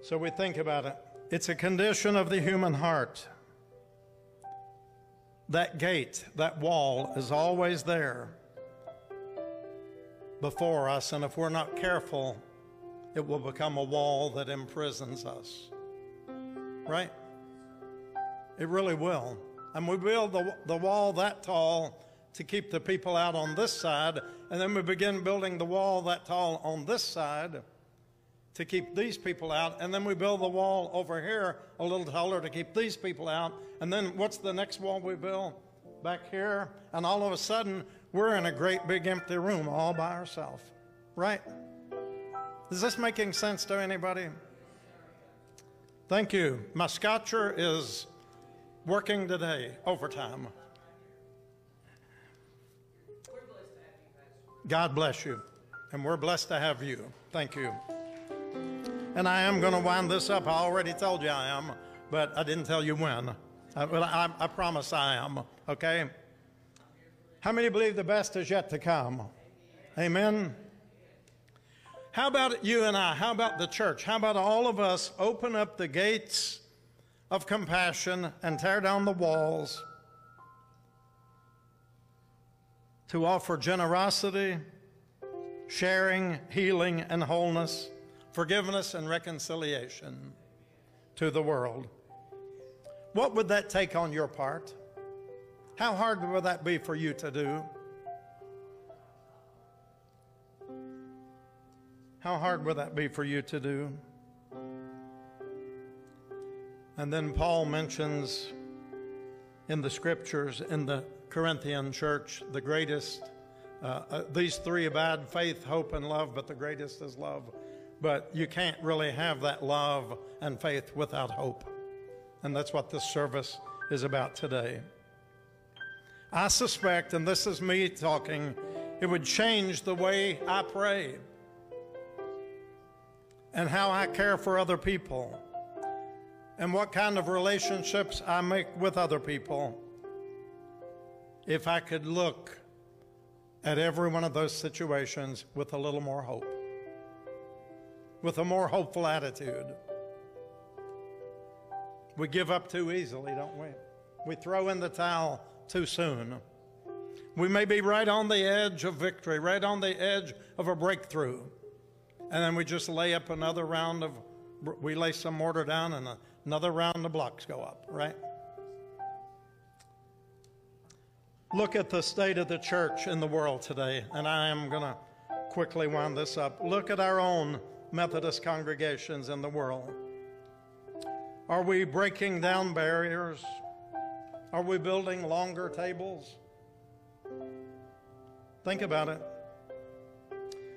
So we think about it. It's a condition of the human heart. That gate, that wall is always there before us, and if we're not careful, it will become a wall that imprisons us. Right? It really will. And we build the, the wall that tall to keep the people out on this side, and then we begin building the wall that tall on this side to keep these people out, and then we build the wall over here a little taller to keep these people out, and then what's the next wall we build? Back here, and all of a sudden we're in a great big empty room all by ourselves, right? Is this making sense to anybody? Thank you. My scotcher is working today, overtime. God bless you. And we're blessed to have you. Thank you. And I am going to wind this up. I already told you I am, but I didn't tell you when. I, well, I, I promise I am, okay? How many believe the best is yet to come? Amen. How about you and I? How about the church? How about all of us open up the gates of compassion and tear down the walls to offer generosity, sharing, healing, and wholeness, forgiveness, and reconciliation to the world? What would that take on your part? How hard would that be for you to do? How hard would that be for you to do? And then Paul mentions in the scriptures in the Corinthian church the greatest, uh, uh, these three abide faith, hope, and love, but the greatest is love. But you can't really have that love and faith without hope. And that's what this service is about today. I suspect, and this is me talking, it would change the way I pray and how I care for other people and what kind of relationships I make with other people if I could look at every one of those situations with a little more hope, with a more hopeful attitude. We give up too easily, don't we? We throw in the towel too soon. We may be right on the edge of victory, right on the edge of a breakthrough. And then we just lay up another round of, we lay some mortar down and another round of blocks go up, right? Look at the state of the church in the world today, and I am going to quickly wind this up. Look at our own Methodist congregations in the world. Are we breaking down barriers? Are we building longer tables? Think about it.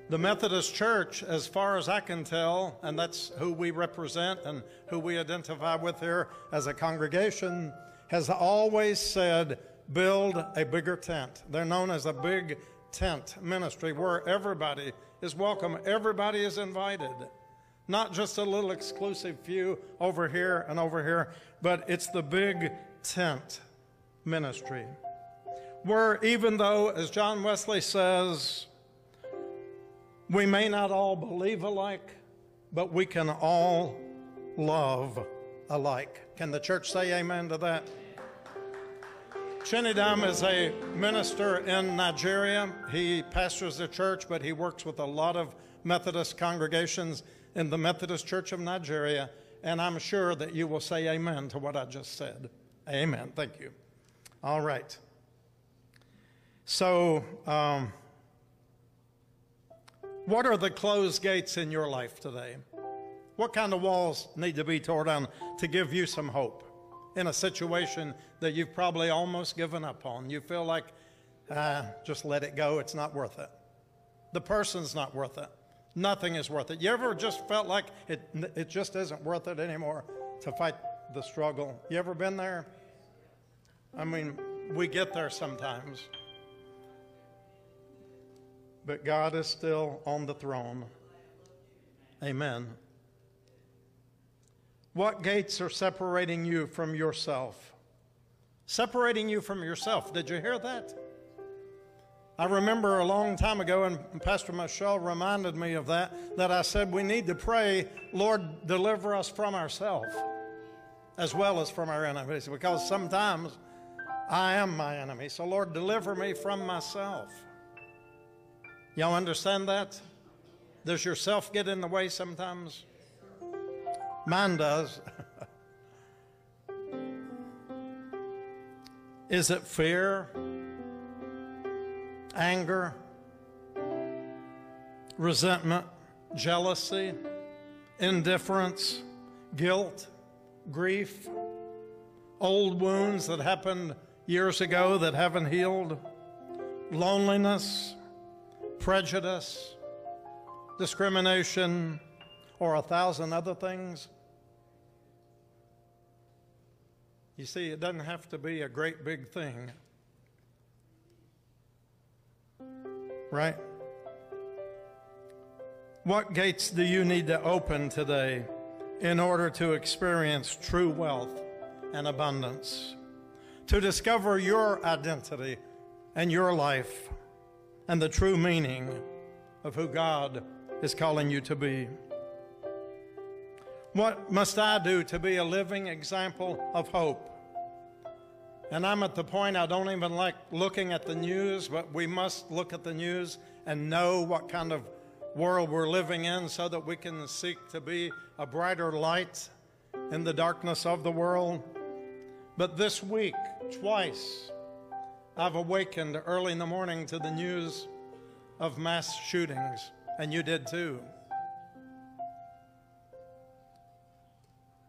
The Methodist Church, as far as I can tell, and that's who we represent and who we identify with here as a congregation, has always said, build a bigger tent. They're known as a big tent ministry where everybody is welcome, everybody is invited. Not just a little exclusive few over here and over here, but it's the big tent ministry. Where even though, as John Wesley says, we may not all believe alike, but we can all love alike. Can the church say amen to that? Chinidam is a minister in Nigeria. He pastors the church, but he works with a lot of Methodist congregations in the Methodist Church of Nigeria. And I'm sure that you will say amen to what I just said. Amen. Thank you. All right. So, um, what are the closed gates in your life today? What kind of walls need to be torn down to give you some hope? in a situation that you've probably almost given up on. You feel like, ah, just let it go, it's not worth it. The person's not worth it. Nothing is worth it. You ever just felt like it, it just isn't worth it anymore to fight the struggle? You ever been there? I mean, we get there sometimes. But God is still on the throne. Amen. What gates are separating you from yourself? Separating you from yourself. Did you hear that? I remember a long time ago, and Pastor Michelle reminded me of that, that I said we need to pray, Lord, deliver us from ourselves as well as from our enemies, because sometimes I am my enemy. So, Lord, deliver me from myself. Y'all understand that? Does yourself get in the way sometimes? Mine does. Is it fear, anger, resentment, jealousy, indifference, guilt, grief, old wounds that happened years ago that haven't healed, loneliness, prejudice, discrimination, or a thousand other things? You see, it doesn't have to be a great big thing. Right? What gates do you need to open today in order to experience true wealth and abundance? To discover your identity and your life and the true meaning of who God is calling you to be. What must I do to be a living example of hope? And I'm at the point I don't even like looking at the news, but we must look at the news and know what kind of world we're living in so that we can seek to be a brighter light in the darkness of the world. But this week, twice, I've awakened early in the morning to the news of mass shootings, and you did too.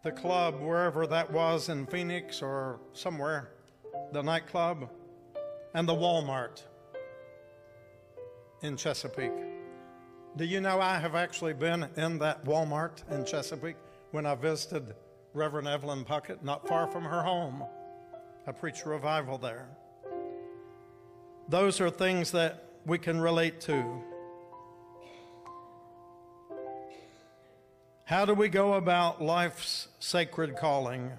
The club, wherever that was in Phoenix or somewhere, the nightclub, and the Walmart in Chesapeake. Do you know I have actually been in that Walmart in Chesapeake when I visited Reverend Evelyn Puckett, not far from her home? I preached revival there. Those are things that we can relate to. How do we go about life's sacred calling?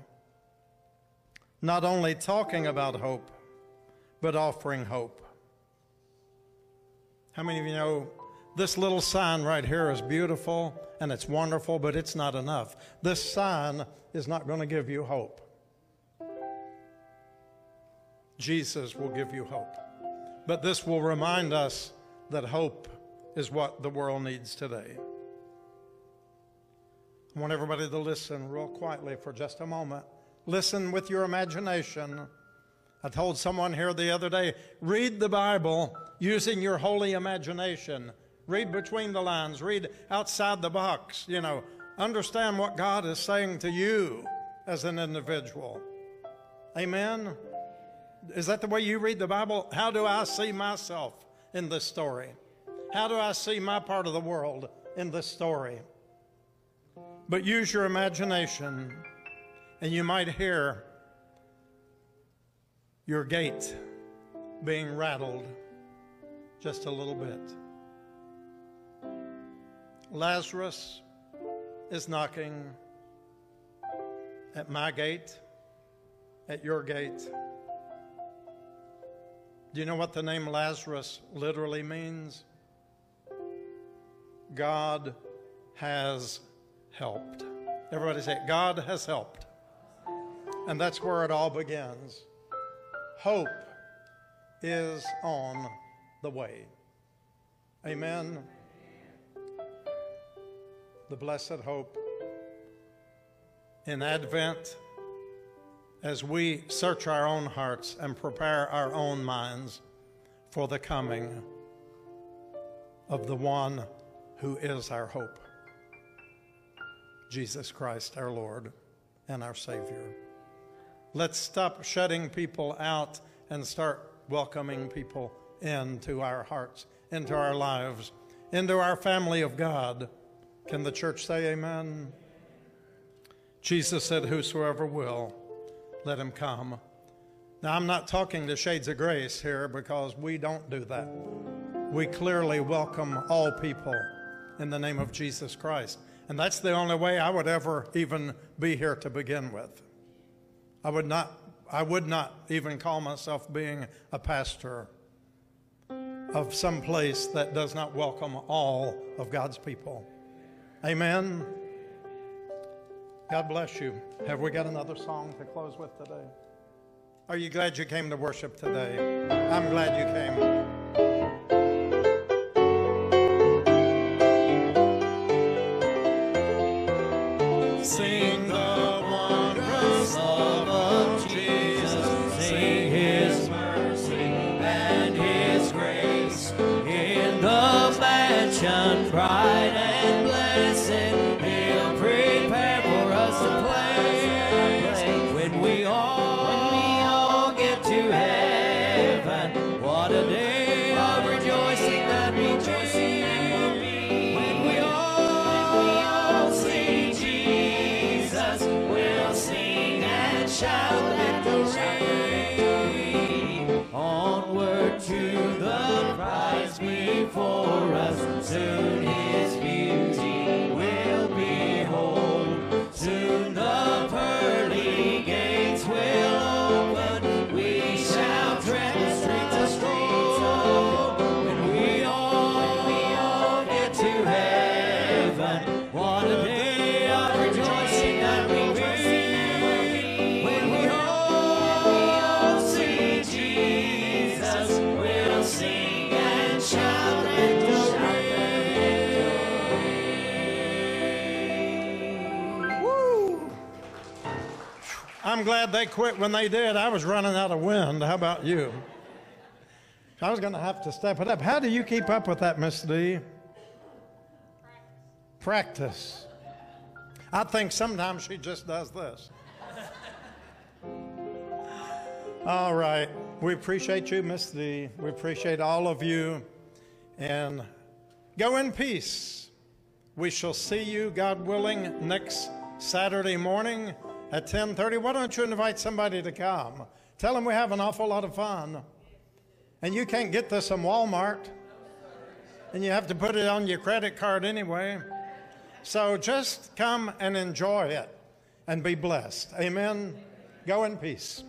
not only talking about hope, but offering hope. How many of you know this little sign right here is beautiful and it's wonderful, but it's not enough? This sign is not going to give you hope. Jesus will give you hope. But this will remind us that hope is what the world needs today. I want everybody to listen real quietly for just a moment. Listen with your imagination. I told someone here the other day read the Bible using your holy imagination. Read between the lines, read outside the box, you know. Understand what God is saying to you as an individual. Amen? Is that the way you read the Bible? How do I see myself in this story? How do I see my part of the world in this story? But use your imagination and you might hear your gate being rattled just a little bit. Lazarus is knocking at my gate, at your gate. Do you know what the name Lazarus literally means? God has helped. Everybody say, God has helped. And that's where it all begins. Hope is on the way. Amen. The blessed hope in Advent as we search our own hearts and prepare our own minds for the coming of the one who is our hope Jesus Christ, our Lord and our Savior. Let's stop shutting people out and start welcoming people into our hearts, into our lives, into our family of God. Can the church say amen? Jesus said, Whosoever will, let him come. Now, I'm not talking to Shades of Grace here because we don't do that. We clearly welcome all people in the name of Jesus Christ. And that's the only way I would ever even be here to begin with. I would not, I would not even call myself being a pastor of some place that does not welcome all of God's people. Amen. God bless you. Have we got another song to close with today? Are you glad you came to worship today? I'm glad you came. They quit when they did. I was running out of wind. How about you? I was going to have to step it up. How do you keep up with that, Miss D? Practice. I think sometimes she just does this. All right. We appreciate you, Miss D. We appreciate all of you. And go in peace. We shall see you, God willing, next Saturday morning at 10:30. Why don't you invite somebody to come? Tell them we have an awful lot of fun. And you can't get this from Walmart. And you have to put it on your credit card anyway. So just come and enjoy it and be blessed. Amen. Go in peace.